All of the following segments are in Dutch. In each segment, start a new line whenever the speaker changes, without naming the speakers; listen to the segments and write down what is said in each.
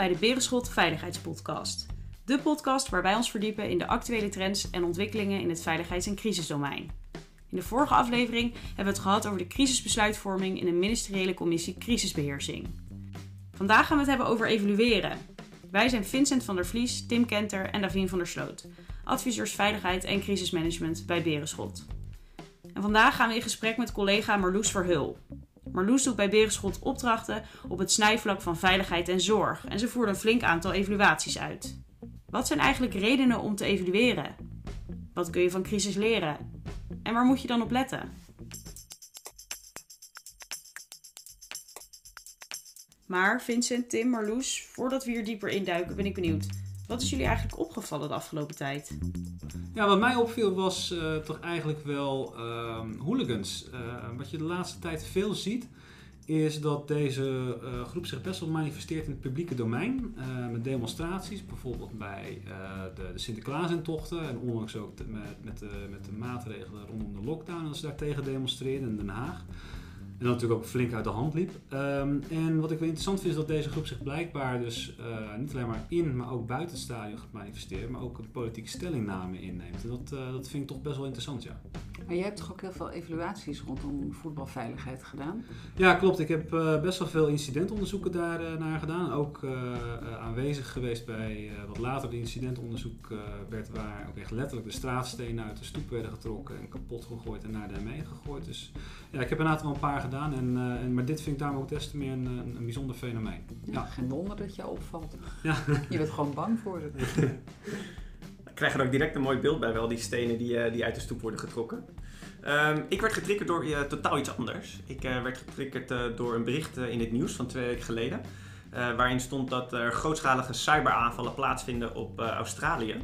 bij de Berenschot Veiligheidspodcast. De podcast waar wij ons verdiepen in de actuele trends en ontwikkelingen in het veiligheids- en crisisdomein. In de vorige aflevering hebben we het gehad over de crisisbesluitvorming in de ministeriële commissie Crisisbeheersing. Vandaag gaan we het hebben over evalueren. Wij zijn Vincent van der Vlies, Tim Kenter en Davien van der Sloot, adviseurs veiligheid en crisismanagement bij Berenschot. En vandaag gaan we in gesprek met collega Marloes Verhul. Marloes doet bij Berenschot opdrachten op het snijvlak van veiligheid en zorg en ze voert een flink aantal evaluaties uit. Wat zijn eigenlijk redenen om te evalueren? Wat kun je van crisis leren? En waar moet je dan op letten? Maar Vincent, Tim, Marloes, voordat we hier dieper induiken, ben ik benieuwd. Wat is jullie eigenlijk opgevallen de afgelopen tijd?
Ja, wat mij opviel was uh, toch eigenlijk wel uh, hooligans. Uh, wat je de laatste tijd veel ziet, is dat deze groep zich best wel manifesteert in het publieke domein. met demonstraties, bijvoorbeeld bij de, de Sinterklaasintochten en onlangs ook met, met, de, met de maatregelen rondom de lockdown als ze daartegen demonstreren in Den Haag. En dat natuurlijk ook flink uit de hand liep. Um, en wat ik wel interessant vind is dat deze groep zich blijkbaar dus uh, niet alleen maar in, maar ook buiten het stadion gaat manifesteren. Maar ook een politieke stellingname inneemt. En dat, uh, dat vind ik toch best wel interessant, ja.
Maar je hebt toch ook heel veel evaluaties rondom voetbalveiligheid gedaan?
Ja, klopt. Ik heb uh, best wel veel incidentonderzoeken daar naar gedaan. Ook aanwezig geweest bij wat later de incidentonderzoek werd, waar ook echt letterlijk de straatstenen uit de stoep werden getrokken en kapot gegooid en naar de ME gegooid. Dus ja, ik heb een aantal een paar gedaan. En, uh, en, maar dit vind ik daarom ook des te meer een, een, een bijzonder fenomeen.
Ja, ja, Geen wonder dat je opvalt. Ja. Je bent gewoon bang voor het.
Ik krijg er ook direct een mooi beeld bij wel, die stenen die, uh, die uit de stoep worden getrokken. Um, ik werd getriggerd door uh, totaal iets anders. Ik werd getriggerd door een bericht in het nieuws van twee weken geleden. waarin stond dat er grootschalige cyberaanvallen plaatsvinden op Australië.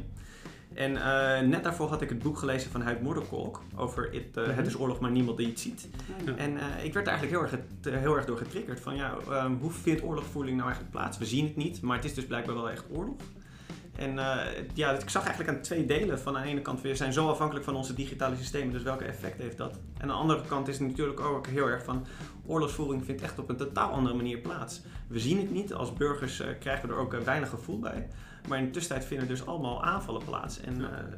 En uh, net daarvoor had ik het boek gelezen van Huid Moederkolk over it, uh, Het is oorlog, maar niemand die het ziet. Ja. En uh, ik werd daar eigenlijk heel erg, heel erg door getriggerd van ja, um, hoe vindt oorlogvoering nou eigenlijk plaats? We zien het niet, maar het is dus blijkbaar wel echt oorlog. En ja, ik zag eigenlijk aan twee delen. Van aan de ene kant, we zijn zo afhankelijk van onze digitale systemen, dus welke effect heeft dat? En aan de andere kant is het natuurlijk ook heel erg van oorlogsvoering vindt echt op een totaal andere manier plaats. We zien het niet, als burgers krijgen we er ook weinig gevoel bij. Maar in de tussentijd vinden dus allemaal aanvallen plaats. En, ja. Uh,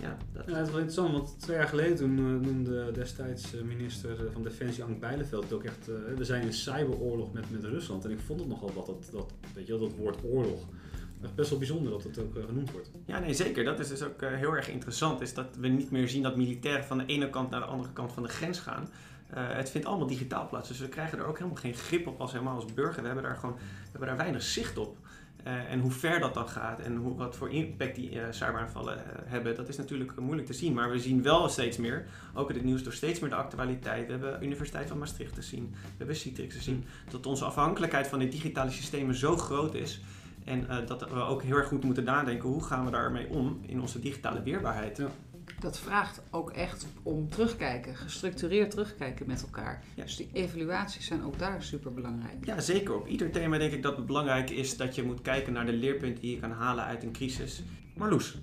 ja, dat... ja, het is wel interessant, want twee jaar geleden toen uh, noemde destijds minister van Defensie Ank Bijleveld ook echt, uh, we zijn in cyberoorlog met, met Rusland. En ik vond het nogal wat, dat, dat, weet je, dat woord oorlog. Echt best wel bijzonder dat het ook genoemd wordt.
Ja, nee, zeker. Dat is dus ook heel erg interessant. Is dat we niet meer zien dat militairen van de ene kant naar de andere kant van de grens gaan. het vindt allemaal digitaal plaats. Dus we krijgen er ook helemaal geen grip op als helemaal als burger. We hebben daar gewoon we hebben daar weinig zicht op. Uh, en hoe ver dat dan gaat en hoe, wat voor impact die uh, cyberaanvallen uh, hebben, dat is natuurlijk moeilijk te zien. Maar we zien wel steeds meer, ook in het nieuws door steeds meer de actualiteit. We hebben Universiteit van Maastricht te zien, we hebben Citrix te zien, dat onze afhankelijkheid van de digitale systemen zo groot is. En dat we ook heel erg goed moeten nadenken, hoe gaan we daarmee om in onze digitale weerbaarheid.
Dat vraagt ook echt om terugkijken, gestructureerd terugkijken met elkaar. Ja. Dus die evaluaties zijn ook daar super belangrijk.
Ja, zeker. Op ieder thema denk ik dat het belangrijk is dat je moet kijken naar de leerpunten die je kan halen uit een crisis. Marloes.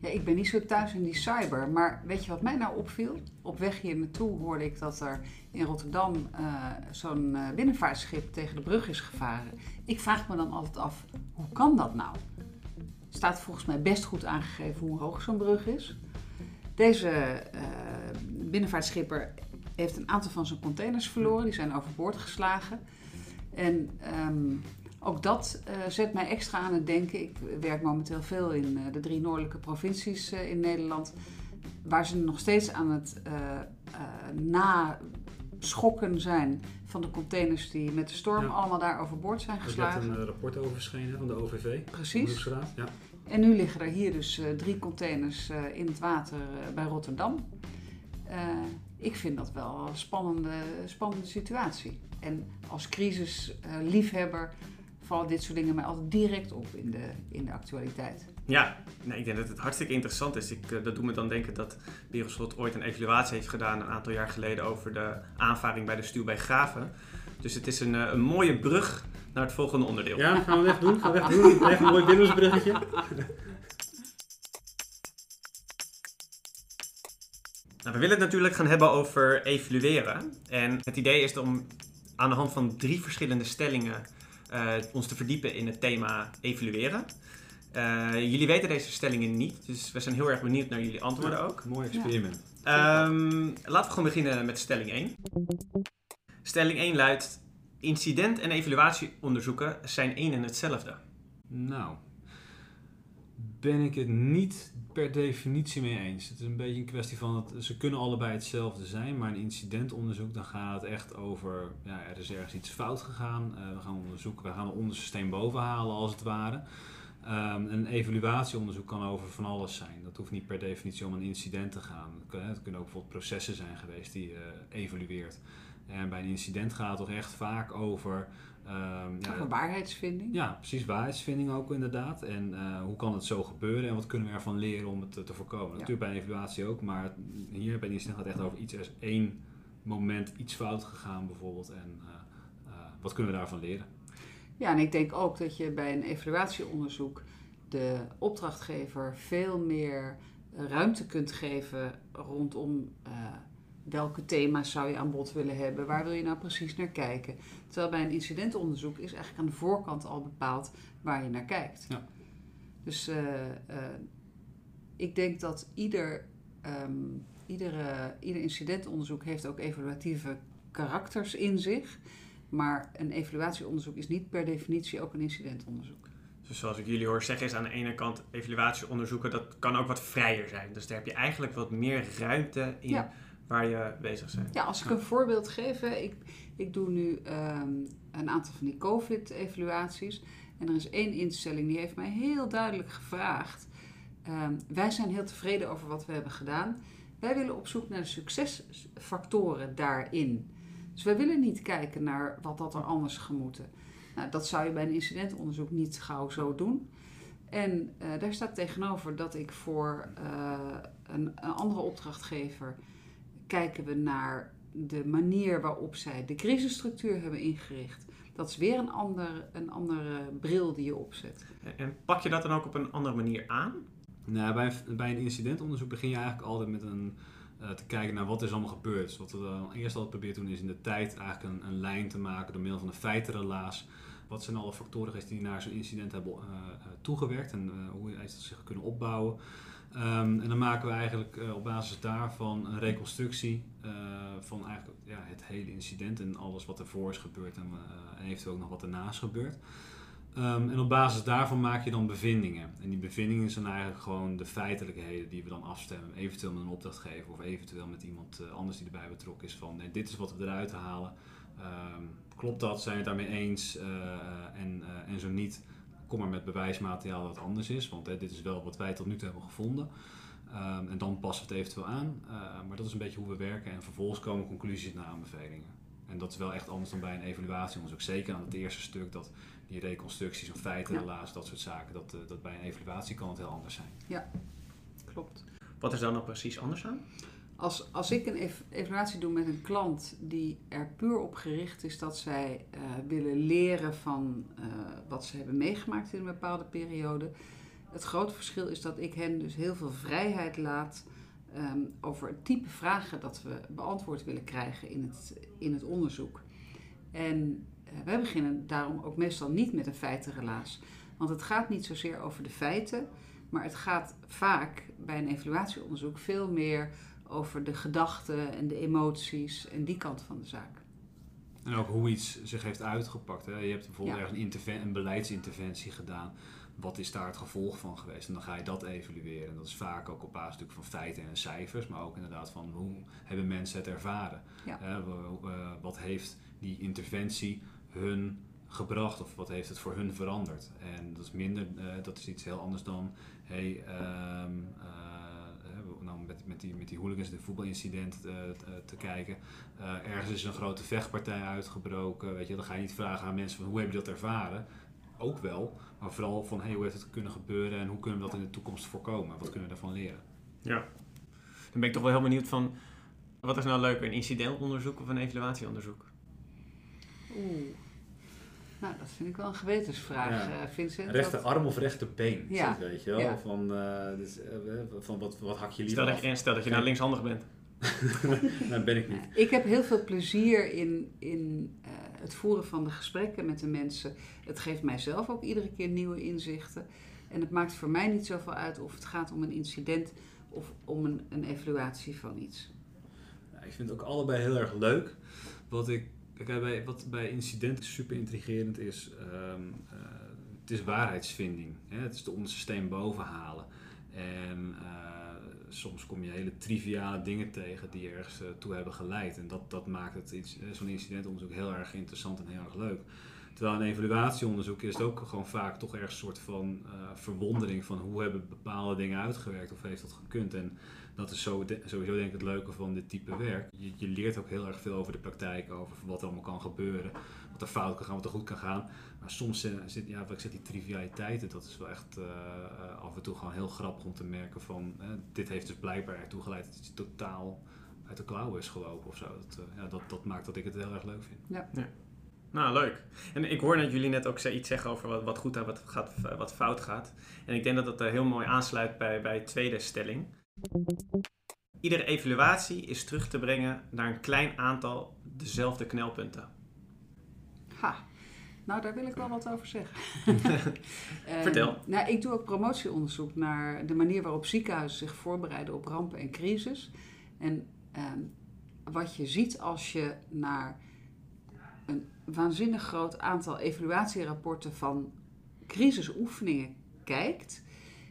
Ja, ik ben niet zo thuis in die cyber, maar weet je wat mij nou opviel? Op weg hier naartoe hoorde ik dat er in Rotterdam uh, zo'n uh, binnenvaartschip tegen de brug is gevaren. Ik vraag me dan altijd af, hoe kan dat nou? Staat volgens mij best goed aangegeven hoe hoog zo'n brug is. Deze uh, binnenvaartschipper heeft een aantal van zijn containers verloren. Die zijn overboord geslagen. En um, ook dat uh, zet mij extra aan het denken. Ik werk momenteel veel in uh, de drie noordelijke provincies uh, in Nederland. Waar ze nog steeds aan het naschokken zijn van de containers die met de storm ja. allemaal daar overboord zijn geslagen.
Er is net een rapport over verschenen van de OVV.
Precies.
De ja.
En nu liggen er hier dus uh, drie containers uh, in het water uh, bij Rotterdam. ik vind dat wel een spannende, spannende situatie. En als crisisliefhebber vallen dit soort dingen mij altijd direct op in de, in de actualiteit.
Ja, nee, ik denk dat het hartstikke interessant is. Ik, dat doet me dan denken dat Berenschot ooit een evaluatie heeft gedaan een aantal jaar geleden over de aanvaring bij de stuw bij Graven. Dus het is een, een mooie brug naar het volgende onderdeel.
Ja, gaan we weg doen. Gaan we weg doen. Even een mooi binnensbruggetje.
Nou, we willen het natuurlijk gaan hebben over evalueren. En het idee is om aan de hand van drie verschillende stellingen eh, ons te verdiepen in het thema evalueren. Eh, jullie weten deze stellingen niet, dus we zijn heel erg benieuwd naar jullie antwoorden ook.
Mooi experiment.
Ehm, laten we gewoon beginnen met stelling 1. Stelling 1 luidt: incident- en evaluatieonderzoeken zijn één en hetzelfde.
Nou, ben ik het niet per definitie mee eens. Het is een beetje een kwestie van, ze kunnen allebei hetzelfde zijn, maar een incidentonderzoek, dan gaat het echt over, ja, er is ergens iets fout gegaan, eh, we gaan onderzoeken, we gaan een ondersysteem boven halen als het ware. Ehm, een evaluatieonderzoek kan over van alles zijn. Dat hoeft niet per definitie om een incident te gaan. Het kunnen, het kunnen ook bijvoorbeeld processen zijn geweest die je evalueert. En bij een incident gaat het toch echt vaak over... ehm, ja,
waarheidsvinding.
ja, precies. Waarheidsvinding ook inderdaad. En eh, hoe kan het zo gebeuren en wat kunnen we ervan leren om het te, te voorkomen? Natuurlijk bij een evaluatie ook, maar hier bij die incident gaat het echt over iets, er is één moment iets fout gegaan bijvoorbeeld. En eh, eh, wat kunnen we daarvan leren?
Ja, en ik denk ook dat je bij een evaluatieonderzoek de opdrachtgever veel meer eh, ruimte kunt geven rondom eh, welke thema's zou je aan bod willen hebben, waar wil je nou precies naar kijken. Terwijl bij een incidentonderzoek is eigenlijk aan de voorkant al bepaald waar je naar kijkt.
Ja.
Dus eh, eh, ik denk dat ieder, ehm, iedere, ieder incidentonderzoek heeft ook evaluatieve karakters in zich. Maar een evaluatieonderzoek is niet per definitie ook een incidentonderzoek.
Dus zoals ik jullie hoor zeggen, is aan de ene kant evaluatieonderzoeken, dat kan ook wat vrijer zijn. Dus daar heb je eigenlijk wat meer ruimte in
Ja.
Waar je bezig bent.
Ja, als ik een voorbeeld geef, ik, ik doe nu ehm, een aantal van die COVID-evaluaties. En er is één instelling die heeft mij heel duidelijk gevraagd. ehm, wij zijn heel tevreden over wat we hebben gedaan. Wij willen op zoek naar de succesfactoren daarin. Dus wij willen niet kijken naar wat dat er anders gemoeten. Nou, dat zou je bij een incidentonderzoek niet gauw zo doen. En eh, daar staat tegenover dat ik voor eh, een andere opdrachtgever kijken we naar de manier waarop zij de crisisstructuur hebben ingericht. Dat is weer een, ander, een andere bril die je opzet.
En- En pak je dat dan ook op een andere manier aan?
Nou, bij, een- bij een incidentonderzoek begin je eigenlijk altijd met een, eh, te kijken naar wat is allemaal gebeurd. Dus wat we dan eerst altijd proberen te doen is in de tijd eigenlijk een, een lijn te maken door middel van een feitenrelaas. Wat zijn alle factoren geweest die naar zo'n incident hebben eh, eh, toegewerkt en eh, hoe heeft het zich kunnen opbouwen. Ehm, en dan maken we eigenlijk eh, op basis daarvan een reconstructie eh, van eigenlijk ja, het hele incident en alles wat ervoor is gebeurd en, en eventueel ook nog wat ernaast gebeurt. Ehm, en op basis daarvan maak je dan bevindingen. En die bevindingen zijn eigenlijk gewoon de feitelijkheden die we dan afstemmen. Eventueel met een opdrachtgever of eventueel met iemand anders die erbij betrokken is. Van nee, dit is wat we eruit halen. Ehm, klopt dat? Zijn we het daarmee eens? En, en zo niet, kom maar met bewijsmateriaal dat anders is. Want hè, dit is wel wat wij tot nu toe hebben gevonden. Ehm, en dan passen we het eventueel aan. Eh, maar dat is een beetje hoe we werken. En vervolgens komen conclusies naar aanbevelingen. En dat is wel echt anders dan bij een evaluatieonderzoek. Zeker aan het eerste stuk dat die reconstructies van feiten,
Ja.
helaas, dat soort zaken. Dat, eh, dat bij een evaluatie kan het heel anders zijn.
Klopt.
Wat is daar nou precies anders aan?
Als, als ik een ev- evaluatie doe met een klant die er puur op gericht is dat zij eh, willen leren van eh, wat ze hebben meegemaakt in een bepaalde periode. Het grote verschil is dat ik hen dus heel veel vrijheid laat ehm, over het type vragen dat we beantwoord willen krijgen in het, in het onderzoek. En eh, wij beginnen daarom ook meestal niet met een feitenrelaas. Want het gaat niet zozeer over de feiten, maar het gaat vaak bij een evaluatieonderzoek veel meer over de gedachten en de emoties en die kant van de zaak.
En ook hoe iets zich heeft uitgepakt. Hè. Je hebt bijvoorbeeld
Ja.
ergens een, een beleidsinterventie gedaan. Wat is daar het gevolg van geweest? En dan ga je dat evalueren. En dat is vaak ook op basis van feiten en cijfers. Maar ook inderdaad van hoe hebben mensen het ervaren?
Ja.
Hè, wat heeft die interventie hun gebracht? Of wat heeft het voor hun veranderd? En dat is minder, eh, dat is iets heel anders dan... Hey, ehm, eh, nou met, met, die, met die hooligans, de voetbalincident eh, eh, te kijken. Eh, ergens is een grote vechtpartij uitgebroken. Weet je, dan ga je niet vragen aan mensen van hoe heb je dat ervaren. Ook wel, maar vooral van hey, hoe heeft het kunnen gebeuren en hoe kunnen we dat in de toekomst voorkomen? Wat kunnen we daarvan leren?
Ja. Dan ben ik toch wel heel benieuwd van, wat is nou leuker, een incidentonderzoek of een evaluatieonderzoek?
Oeh. Nou, dat vind ik wel een gewetensvraag,
Ja.
eh, Vincent.
Rechte
Dat-
arm of rechterbeen,
Ja.
weet je wel?
Ja.
Van, eh, dus, eh, van wat, wat hak je liever
Stel dat
af?
je, stel dat je nou linkshandig bent.
Nee, ben ik niet.
Ik heb heel veel plezier in, in eh, het voeren van de gesprekken met de mensen, het geeft mijzelf ook iedere keer nieuwe inzichten. En het maakt voor mij niet zoveel uit of het gaat om een incident of om een, een evaluatie van iets.
Ja, ik vind het ook allebei heel erg leuk. Wat, ik, kijk, bij, wat bij incidenten super intrigerend is, ehm, eh, het is waarheidsvinding. Hè? Het is de onderste steen boven halen. En eh, soms kom je hele triviale dingen tegen die ergens eh, toe hebben geleid. En dat, dat maakt het iets- zo'n incidentonderzoek heel erg interessant en heel erg leuk. Terwijl een evaluatieonderzoek is het ook gewoon vaak toch ergens een soort van eh, verwondering van hoe hebben bepaalde dingen uitgewerkt of heeft dat gekund. En dat is zo, de- sowieso denk ik het leuke van dit type werk. Je, je leert ook heel erg veel over de praktijk, over wat er allemaal kan gebeuren. Wat er fout kan gaan, wat er goed kan gaan. Maar soms eh, zit, ja, wat ik zeg, die trivialiteiten, dat is wel echt eh, af en toe gewoon heel grappig om te merken van, dit heeft dus blijkbaar ertoe geleid dat iets totaal uit de klauwen is gelopen of zo. Dat, eh, ja, dat, dat maakt dat ik het heel erg leuk vind.
Nou, leuk. En ik hoor dat jullie net ook iets zeggen over wat, wat goed en wat, gaat, wat fout gaat. En ik denk dat dat eh, heel mooi aansluit bij, bij de tweede stelling. Iedere evaluatie is terug te brengen naar een klein aantal dezelfde knelpunten.
Ha, nou daar wil ik wel wat over zeggen. Ehm,
Vertel.
Nou, ik doe ook promotieonderzoek naar de manier waarop ziekenhuizen zich voorbereiden op rampen en crisis. En ehm, wat je ziet als je naar een waanzinnig groot aantal evaluatierapporten van crisisoefeningen kijkt,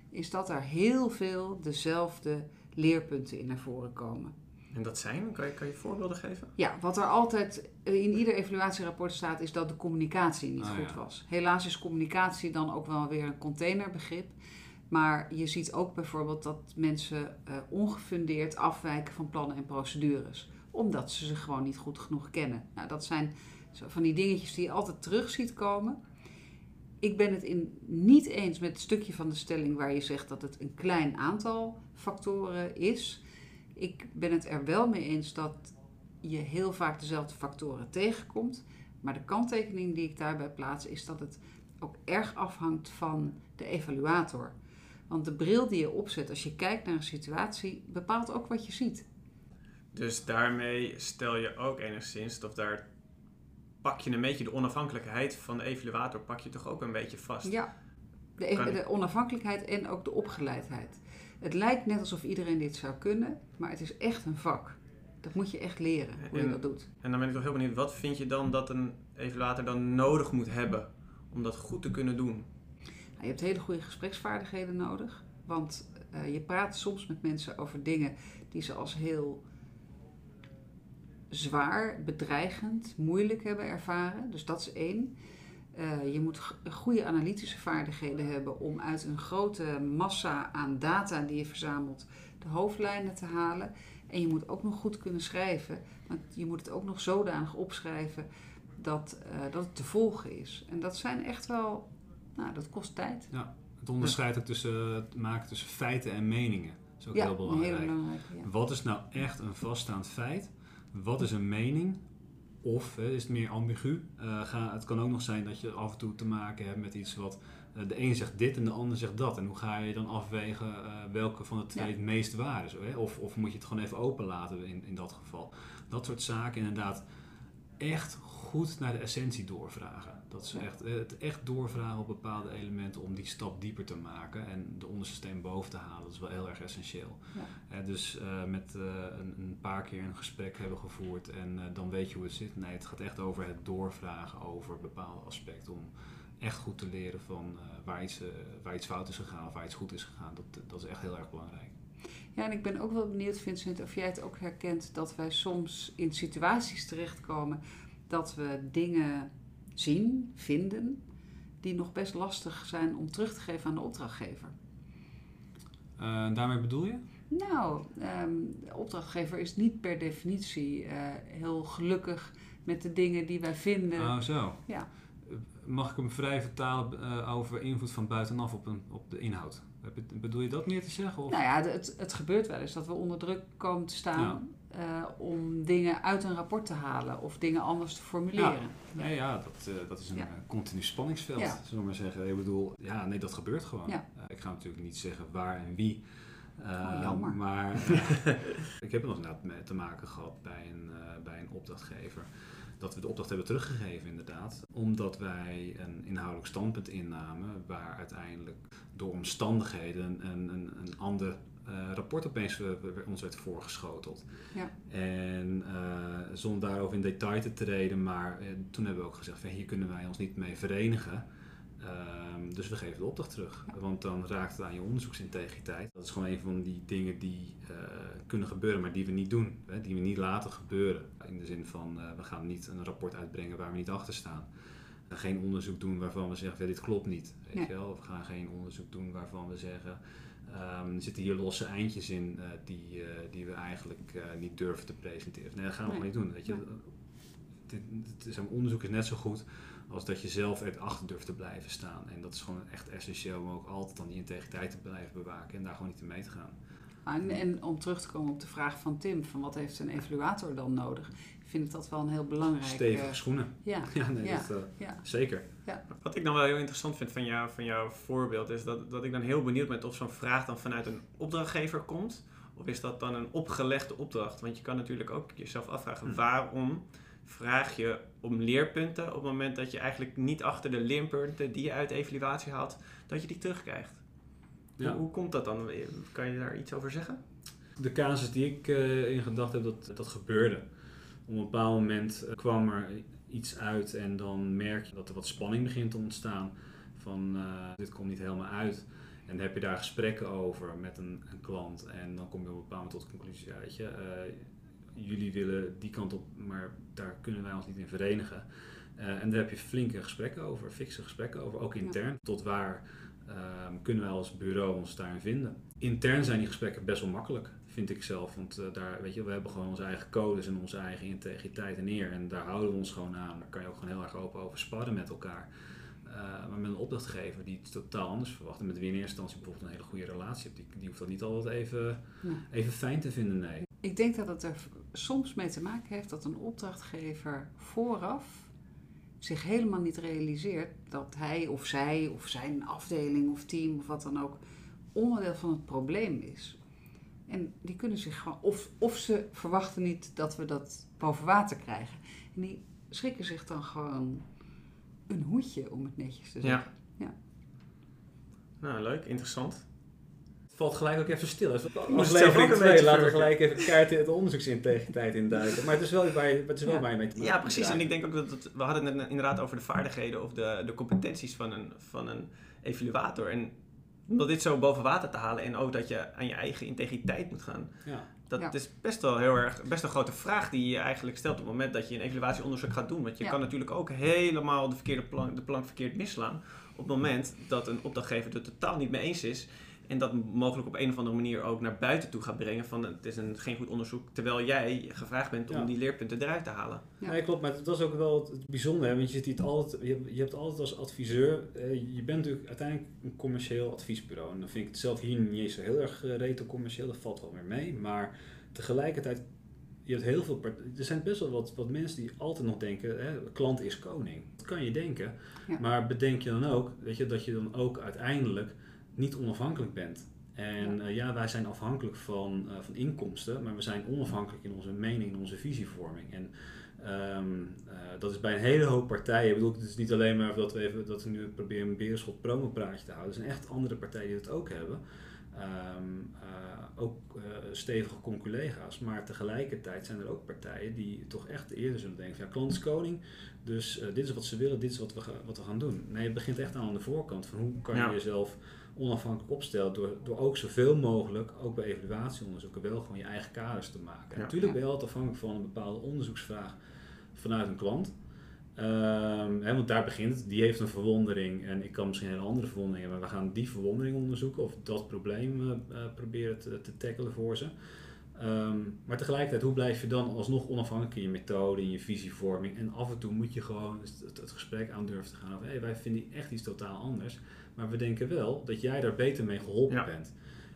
is dat er heel veel dezelfde leerpunten in naar voren komen.
En dat zijn, kan je, kan je voorbeelden geven?
Ja, wat er altijd in ieder evaluatierapport staat, is dat de communicatie niet
Ah,
goed
ja.
was. Helaas is communicatie dan ook wel weer een containerbegrip. Maar je ziet ook bijvoorbeeld dat mensen eh, ongefundeerd afwijken van plannen en procedures. Omdat ze ze gewoon niet goed genoeg kennen. Nou, dat zijn van die dingetjes die je altijd terug ziet komen. Ik ben het in, niet eens met het stukje van de stelling waar je zegt dat het een klein aantal factoren is. Ik ben het er wel mee eens dat je heel vaak dezelfde factoren tegenkomt. Maar de kanttekening die ik daarbij plaats is dat het ook erg afhangt van de evaluator. Want de bril die je opzet als je kijkt naar een situatie bepaalt ook wat je ziet.
Dus daarmee stel je ook enigszins, of daar pak je een beetje de onafhankelijkheid van de evaluator, pak je toch ook een beetje vast.
Ja, de,
Kan-
de onafhankelijkheid en ook de opgeleidheid. Het lijkt net alsof iedereen dit zou kunnen, maar het is echt een vak. Dat moet je echt leren, hoe je dat doet.
En dan ben ik toch heel benieuwd, wat vind je dan dat een evaluator dan nodig moet hebben om dat goed te kunnen doen?
Nou, je hebt hele goede gespreksvaardigheden nodig. Want eh, je praat soms met mensen over dingen die ze als heel zwaar, bedreigend, moeilijk hebben ervaren. Dus dat is één. Eh, je moet goede analytische vaardigheden hebben om uit een grote massa aan data die je verzamelt de hoofdlijnen te halen. En je moet ook nog goed kunnen schrijven. Want je moet het ook nog zodanig opschrijven dat, eh, dat het te volgen is. En dat zijn echt wel, nou, dat kost tijd.
Het onderscheid ook tussen het maken tussen feiten en meningen. Is ook
ja,
heel belangrijk.
hele belangrijke. Ja.
Wat is nou echt een vaststaand feit? Wat is een mening? Of hè, is het meer ambigu? Eh, ga, het kan ook nog zijn dat je af en toe te maken hebt met iets wat eh, de een zegt dit en de ander zegt dat. En hoe ga je dan afwegen eh, welke van de twee
Ja.
het meest waar is? Hè? Of, of moet je het gewoon even open laten in, in dat geval? Dat soort zaken inderdaad echt goed naar de essentie doorvragen. Dat is
Ja.
echt, het echt doorvragen op bepaalde elementen om die stap dieper te maken en de onderste steen boven te halen. Dat is wel heel erg essentieel. Eh, dus eh, met eh, een, een paar keer een gesprek hebben gevoerd en eh, dan weet je hoe het zit. Nee, het gaat echt over het doorvragen over bepaalde aspecten om echt goed te leren van waar, iets, waar iets fout is gegaan of waar iets goed is gegaan. Dat, dat is echt heel erg belangrijk.
Ja, en ik ben ook wel benieuwd, Vincent, of jij het ook herkent dat wij soms in situaties terechtkomen dat we dingen zien, vinden, die nog best lastig zijn om terug te geven aan de opdrachtgever.
Eh, daarmee bedoel je?
Nou, ehm, de opdrachtgever is niet per definitie eh, heel gelukkig met de dingen die wij vinden.
Oh, zo.
Ja.
Mag ik hem vrij vertalen eh, over invloed van buitenaf op, een, op de inhoud? Bedoel je dat meer te zeggen? Of?
Nou ja, het, het gebeurt wel eens dat we onder druk komen te staan eh, om dingen uit een rapport te halen of dingen anders te formuleren.
Nee, ja, dat, eh, dat is een
Ja.
continu spanningsveld,
Ja.
zullen we maar zeggen. Ik bedoel, ja, nee, dat gebeurt gewoon.
Ja.
Eh, ik ga natuurlijk niet zeggen waar en wie
Oh, jammer.
Maar ik heb nog inderdaad te maken gehad bij een, bij een opdrachtgever. Dat we de opdracht hebben teruggegeven inderdaad. Omdat wij een inhoudelijk standpunt innamen waar uiteindelijk door omstandigheden een, een, een ander uh, rapport opeens uh, ons werd voorgeschoteld.
Ja.
En uh, zonder daarover in detail te treden, maar toen hebben we ook gezegd: van, hier kunnen wij ons niet mee verenigen. Ehm, dus we geven de opdracht terug.
Ja.
Want dan raakt het aan je onderzoeksintegriteit. Dat is gewoon een van die dingen die kunnen gebeuren, maar die we niet doen. Hè, die we niet laten gebeuren. In de zin van: we gaan niet een rapport uitbrengen waar we niet achter staan. Geen onderzoek doen waarvan we zeggen: dit klopt niet. Weet
Nee.
je wel? We gaan geen onderzoek doen waarvan we zeggen. Um, er zitten hier losse eindjes in uh, die, die we eigenlijk niet durven te presenteren. Nee, dat gaan we
Nee.
gewoon niet doen. Weet je?
Nee.
Dit, dit, zo'n onderzoek is net zo goed als dat je zelf erachter durft te blijven staan. En dat is gewoon echt essentieel om ook altijd dan die integriteit te blijven bewaken en daar gewoon niet in mee te gaan.
En, en om terug te komen op de vraag van Tim, van wat heeft een evaluator dan nodig? Ik vind dat wel een heel belangrijk...
Stevige
eh,
schoenen.
ja,
Ja, nee,
Ja.
Dat, uh,
Ja.
zeker.
Wat ik dan wel heel interessant vind van, jou, van jouw voorbeeld is dat, dat ik dan heel benieuwd ben of zo'n vraag dan vanuit een opdrachtgever komt. Of is dat dan een opgelegde opdracht? Want je kan natuurlijk ook jezelf afvragen
Hm.
waarom vraag je om leerpunten op het moment dat je eigenlijk niet achter de leerpunten die je uit evaluatie haalt, dat je die terugkrijgt.
Ja.
Hoe, hoe komt dat dan? Kan je daar iets over zeggen?
De casus die ik uh, in gedachten heb, dat, dat gebeurde. Op een bepaald moment uh, kwam er iets uit en dan merk je dat er wat spanning begint te ontstaan. Van uh, dit komt niet helemaal uit. En dan heb je daar gesprekken over met een, een klant. En dan kom je op een bepaald moment tot de conclusie, ja, weet je, jullie willen die kant op, maar daar kunnen wij ons niet in verenigen. Uh, en daar heb je flinke gesprekken over, fikse gesprekken over, ook intern. Ja. Tot waar um, kunnen wij als bureau ons daarin vinden. Intern zijn die gesprekken best wel makkelijk vind ik zelf. Want uh, daar, weet je, we hebben gewoon onze eigen codes en onze eigen integriteit en eer. En daar houden we ons gewoon aan. Daar kan je ook gewoon heel erg open over sparren met elkaar. Uh, maar met een opdrachtgever die het totaal anders verwacht. En met wie in eerste instantie bijvoorbeeld een hele goede relatie hebt. Die, die hoeft dat niet altijd even,
Nee.
even fijn te vinden, nee.
Ik denk dat het er soms mee te maken heeft dat een opdrachtgever vooraf zich helemaal niet realiseert dat hij of zij of zijn afdeling of team of wat dan ook onderdeel van het probleem is. En die kunnen zich gewoon, of, of ze verwachten niet dat we dat boven water krijgen. En die schrikken zich dan gewoon een hoedje, om het netjes te zeggen.
Ja. Nou, leuk, interessant.
Het valt gelijk ook even stil. Als
Moest het zelf ook
aflevering
een
2
beetje
laten we gelijk even kaart de onderzoeksintegriteit induiken. Maar het is wel waar je, het is wel
Ja.
waar je mee te maken
Ja, precies. En ik denk ook dat het, we hadden het inderdaad over de vaardigheden of de, de competenties van een, van een evaluator. En om dat dit zo boven water te halen en ook dat je aan je eigen integriteit moet gaan.
Ja.
Dat
Ja.
is best wel heel erg, best een grote vraag die je eigenlijk stelt op het moment dat je een evaluatieonderzoek gaat doen. Want je
Ja.
kan natuurlijk ook helemaal de, verkeerde plank, de plank verkeerd misslaan op het moment dat een opdrachtgever het totaal niet mee eens is. En dat mogelijk op een of andere manier ook naar buiten toe gaat brengen van het is een, geen goed onderzoek. Terwijl jij gevraagd bent om
Ja.
die leerpunten eruit te halen.
Ja.
Nee, klopt. Maar dat is ook wel het bijzondere. Want je, ziet het altijd, je, hebt- je hebt altijd als adviseur... eh, je bent natuurlijk uiteindelijk een commercieel adviesbureau. En dan vind ik het zelf hier niet eens zo heel erg uh, reto commercieel. Dat valt wel weer mee. Maar tegelijkertijd... Je hebt heel veel er zijn best wel wat, wat mensen die altijd nog denken... Hè, klant is koning. Dat kan je denken.
Ja.
Maar bedenk je dan ook weet je, dat je dan ook uiteindelijk niet onafhankelijk bent. En
Ja.
ja, ja wij zijn afhankelijk van, uh, van inkomsten, maar we zijn onafhankelijk in onze mening, in onze visievorming. En um, uh, dat is bij een hele hoop partijen. Ik bedoel, het is niet alleen maar dat we, even, dat we nu proberen een beerschot promopraatje te houden. Er zijn echt andere partijen die dat ook hebben. Um, uh, ook stevige conculega's. Maar tegelijkertijd zijn er ook partijen die toch echt eerder zullen denken: van, ja, klant is koning. Dus dit is wat ze willen, dit is wat we, wat we gaan doen. Nee, je begint echt aan de voorkant van hoe kan je
Ja.
jezelf onafhankelijk opstellen door, door ook zoveel mogelijk, ook bij evaluatieonderzoeken, wel gewoon je eigen kaders te maken.
Ja.
Natuurlijk ben je altijd afhankelijk van een bepaalde onderzoeksvraag vanuit een klant. Um, hè, want daar begint het. Die heeft een verwondering en ik kan misschien een hele andere verwondering hebben. Maar we gaan die verwondering onderzoeken of dat probleem uh, uh, proberen te, te tackelen voor ze. Um, maar tegelijkertijd, hoe blijf je dan alsnog onafhankelijk in je methode, in je visievorming? En af en toe moet je gewoon het, het gesprek aan durven te gaan over, hey, wij vinden echt iets totaal anders. Maar we denken wel dat jij daar beter mee geholpen
Ja.
bent.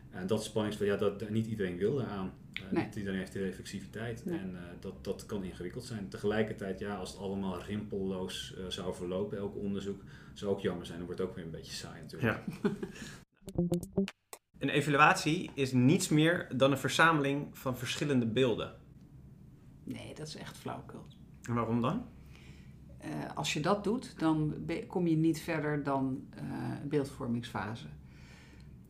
En dat spanningsveld, ja, dat, niet iedereen wil daaraan. Uh,
Nee.
Niet iedereen heeft die reflexiviteit.
Nee.
En uh, dat, dat kan ingewikkeld zijn. Tegelijkertijd, ja, als het allemaal rimpelloos uh, zou verlopen, elk onderzoek, zou ook jammer zijn. Dan wordt het ook weer een beetje saai natuurlijk.
Ja. Een evaluatie is niets meer dan een verzameling van verschillende beelden.
Nee, dat is echt flauwkul.
En waarom dan?
Eh, als je dat doet, dan kom je niet verder dan eh, beeldvormingsfase.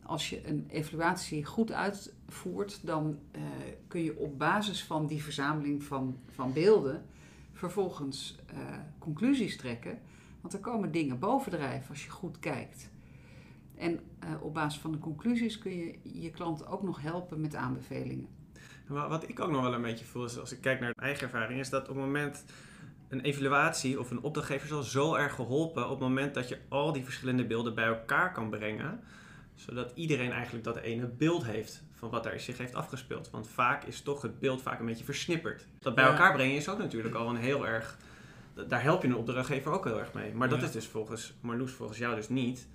Als je een evaluatie goed uitvoert, dan eh, kun je op basis van die verzameling van, van beelden vervolgens conclusies trekken. Want er komen dingen bovendrijven als je goed kijkt. En eh, op basis van de conclusies kun je je klant ook nog helpen met aanbevelingen.
Wa- Wat ik ook nog wel een beetje voel, is als ik kijk naar mijn eigen ervaring, is dat op het moment een evaluatie of een opdrachtgever is al zo erg geholpen op het moment dat je al die verschillende beelden bij elkaar kan brengen, zodat iedereen eigenlijk dat ene beeld heeft van wat daar zich heeft afgespeeld. Want vaak is toch het beeld vaak een beetje versnipperd. Dat bij
Ja.
elkaar brengen is ook natuurlijk al een heel erg, daar help je een opdrachtgever ook heel erg mee. Maar dat
Ja.
is dus volgens Marloes, volgens jou dus niet.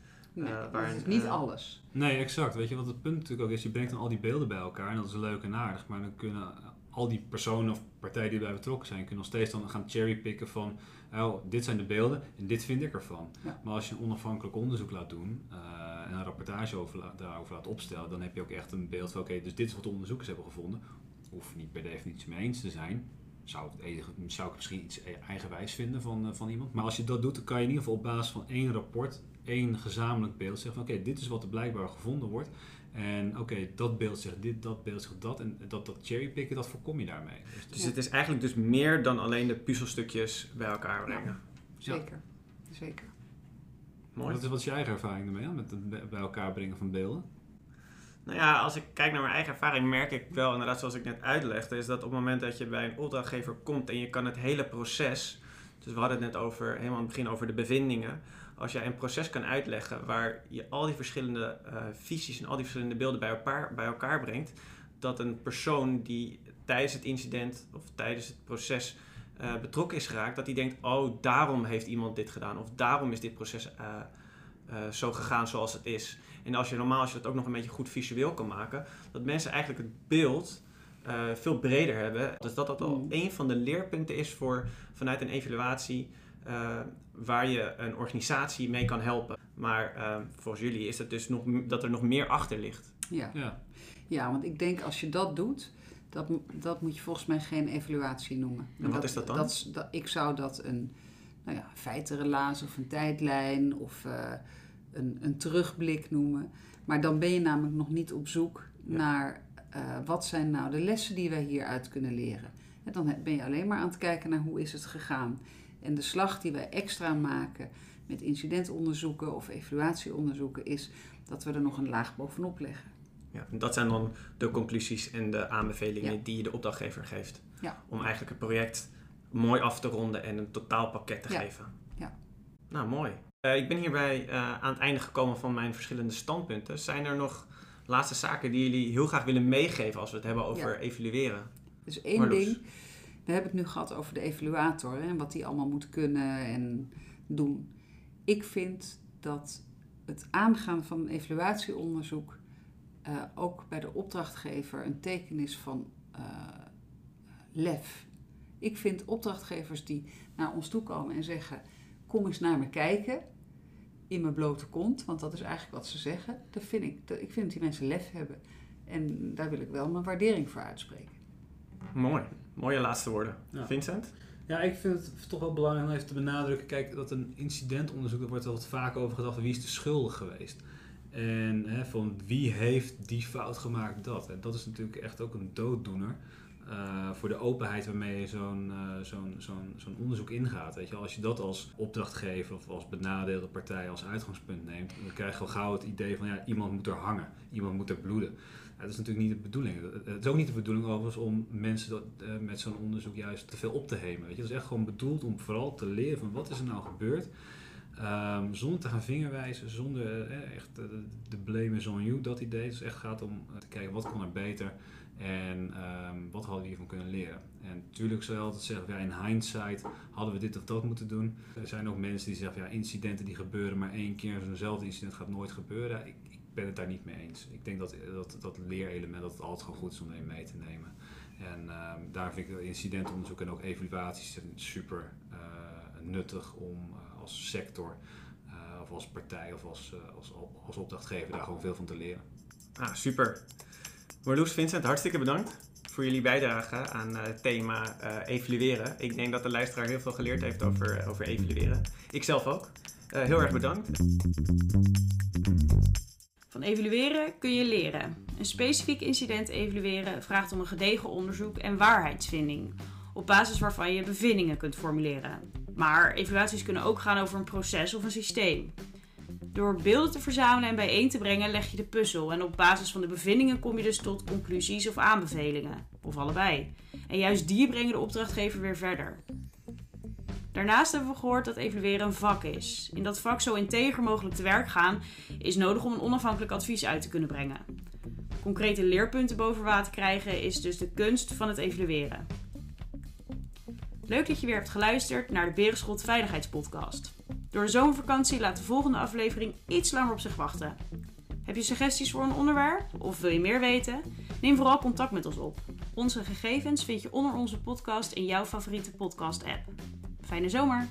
Nee,
Eh,
dat is niet
eh,
alles.
Nee, exact. Weet je wat het punt natuurlijk ook is? Je brengt dan al die beelden bij elkaar en dat is leuk en aardig. Maar dan kunnen al die personen of partijen die erbij betrokken zijn, kunnen nog steeds dan gaan cherrypicken van, oh, dit zijn de beelden en dit vind ik ervan.
Ja.
Maar als je een onafhankelijk onderzoek laat doen eh, en een rapportage over, daarover laat opstellen, dan heb je ook echt een beeld van, oké, dus dit is wat de onderzoekers hebben gevonden. Hoef je niet per definitie mee eens te zijn. Zou, het zou ik misschien iets e- eigenwijs vinden van, van iemand. Maar als je dat doet, dan kan je in ieder geval op basis van één rapport, één gezamenlijk beeld zeggen van oké, dit is wat er blijkbaar gevonden wordt. En oké, dat beeld zegt dit, dat beeld zegt dat. En dat, dat cherrypicken, dat voorkom je daarmee. Dus
Dus
Ja.
het is eigenlijk dus meer dan alleen de puzzelstukjes bij elkaar brengen.
Zeker. Zeker.
Mooi.
Wat is, wat is je eigen ervaring ermee met het bij- bij elkaar brengen van beelden?
Nou ja, als ik kijk naar mijn eigen ervaring, merk ik wel, inderdaad, zoals ik net uitlegde, is dat op het moment dat je bij een opdrachtgever komt en je kan het hele proces, dus we hadden het net over, helemaal aan het begin over de bevindingen, als jij een proces kan uitleggen waar je al die verschillende eh, visies en al die verschillende beelden bij elkaar, bij elkaar brengt, dat een persoon die tijdens het incident of tijdens het proces eh, betrokken is geraakt, dat die denkt, oh, daarom heeft iemand dit gedaan of daarom is dit proces eh, zo gegaan zoals het is. En als je normaal, als je dat ook nog een beetje goed visueel kan maken, dat mensen eigenlijk het beeld veel breder hebben. Dus dat dat al
Mm.
een van de leerpunten is voor vanuit een evaluatie eh, waar je een organisatie mee kan helpen. Maar eh, volgens jullie is het dus nog, dat er nog meer achter ligt.
Ja.
Ja,
ja, want ik denk als je dat doet, dat, dat moet je volgens mij geen evaluatie noemen.
En wat is dat dan?
dat, ik zou dat een nou ja, feitenrelaas of een tijdlijn of eh, een, een terugblik noemen. Maar dan ben je namelijk nog niet op zoek
Ja.
naar eh, wat zijn nou de lessen die wij hieruit kunnen leren. En dan ben je alleen maar aan het kijken naar hoe is het gegaan. En de slag die wij extra maken met incidentonderzoeken of evaluatieonderzoeken is dat we er nog een laag bovenop leggen.
Ja, en dat zijn dan de conclusies en de aanbevelingen
Ja.
die je de opdrachtgever geeft.
Ja.
Om eigenlijk het project mooi af te ronden en een totaalpakket te
Ja.
geven.
Ja.
Nou, mooi. Eh, ik ben hierbij eh, aan het einde gekomen van mijn verschillende standpunten. Zijn er nog laatste zaken die jullie heel graag willen meegeven als we het hebben over evalueren?
Dus één
Marloes.
ding. We hebben het nu gehad over de evaluator hè, en wat die allemaal moet kunnen en doen. Ik vind dat het aangaan van evaluatieonderzoek eh, ook bij de opdrachtgever een teken is van eh, lef. Ik vind opdrachtgevers die naar ons toe komen en zeggen: Kom eens naar me kijken in mijn blote kont, want dat is eigenlijk wat ze zeggen. Dat vind ik, ik vind dat die mensen lef hebben. En daar wil ik wel mijn waardering voor uitspreken.
Mooi. Mooie laatste woorden.
Ja.
Vincent?
Ja, ik vind het toch wel belangrijk om even te benadrukken. Kijk, dat een incidentonderzoek, daar wordt er wat vaak over gedacht. Wie is de schuldig geweest? En hè, van wie heeft die fout gemaakt dat? En dat is natuurlijk echt ook een dooddoener. eh, voor de openheid waarmee je zo'n eh, zo'n zo'n zo'n onderzoek ingaat. Weet je, wel. als je dat als opdrachtgever of als benadeelde partij als uitgangspunt neemt, dan krijg je al gauw het idee van ja, iemand moet er hangen, iemand moet er bloeden. Dat is natuurlijk niet de bedoeling. Het is ook niet de bedoeling overigens om mensen dat, eh, met zo'n onderzoek juist te veel op te hemen. Weet je? Het is echt gewoon bedoeld om vooral te leren van wat is er nou gebeurd. Ehm, zonder te gaan vingerwijzen, zonder eh, echt eh, de blame is on you, dat idee. Dus het echt gaat om eh, te kijken wat kon er beter en ehm, wat hadden we hiervan kunnen leren. En natuurlijk zou je altijd zeggen, ja, in hindsight hadden we dit of dat moeten doen. Er zijn ook mensen die zeggen, ja, incidenten die gebeuren maar één keer, zo'nzelfde incident gaat nooit gebeuren. Ben het daar niet mee eens. Ik denk dat dat, dat leerelement dat het altijd gewoon goed is om mee te nemen. En ehm, daar vind ik incidentonderzoek en ook evaluaties super eh, nuttig om eh, als sector eh, of als partij of als, als, als opdrachtgever daar gewoon veel van te leren.
Ah, super. Marloes, Vincent, hartstikke bedankt voor jullie bijdrage aan het thema evalueren. Ik denk dat de luisteraar heel veel geleerd heeft over, over evalueren. Ik zelf ook. Heel erg bedankt.
Van evalueren kun je leren. Een specifiek incident evalueren vraagt om een gedegen onderzoek en waarheidsvinding, op basis waarvan je bevindingen kunt formuleren. Maar evaluaties kunnen ook gaan over een proces of een systeem. Door beelden te verzamelen en bijeen te brengen leg je de puzzel en op basis van de bevindingen kom je dus tot conclusies of aanbevelingen, of allebei. En juist die brengen de opdrachtgever weer verder. Daarnaast hebben we gehoord dat evalueren een vak is. In dat vak zo integer mogelijk te werk gaan is nodig om een onafhankelijk advies uit te kunnen brengen. Concrete leerpunten boven water krijgen is dus de kunst van het evalueren. Leuk dat je weer hebt geluisterd naar de Berenschot Veiligheidspodcast. Door de zomervakantie laat de volgende aflevering iets langer op zich wachten. Heb je suggesties voor een onderwerp of wil je meer weten? Neem vooral contact met ons op. Onze gegevens vind je onder onze podcast in jouw favoriete podcast-app. Fijne zomer!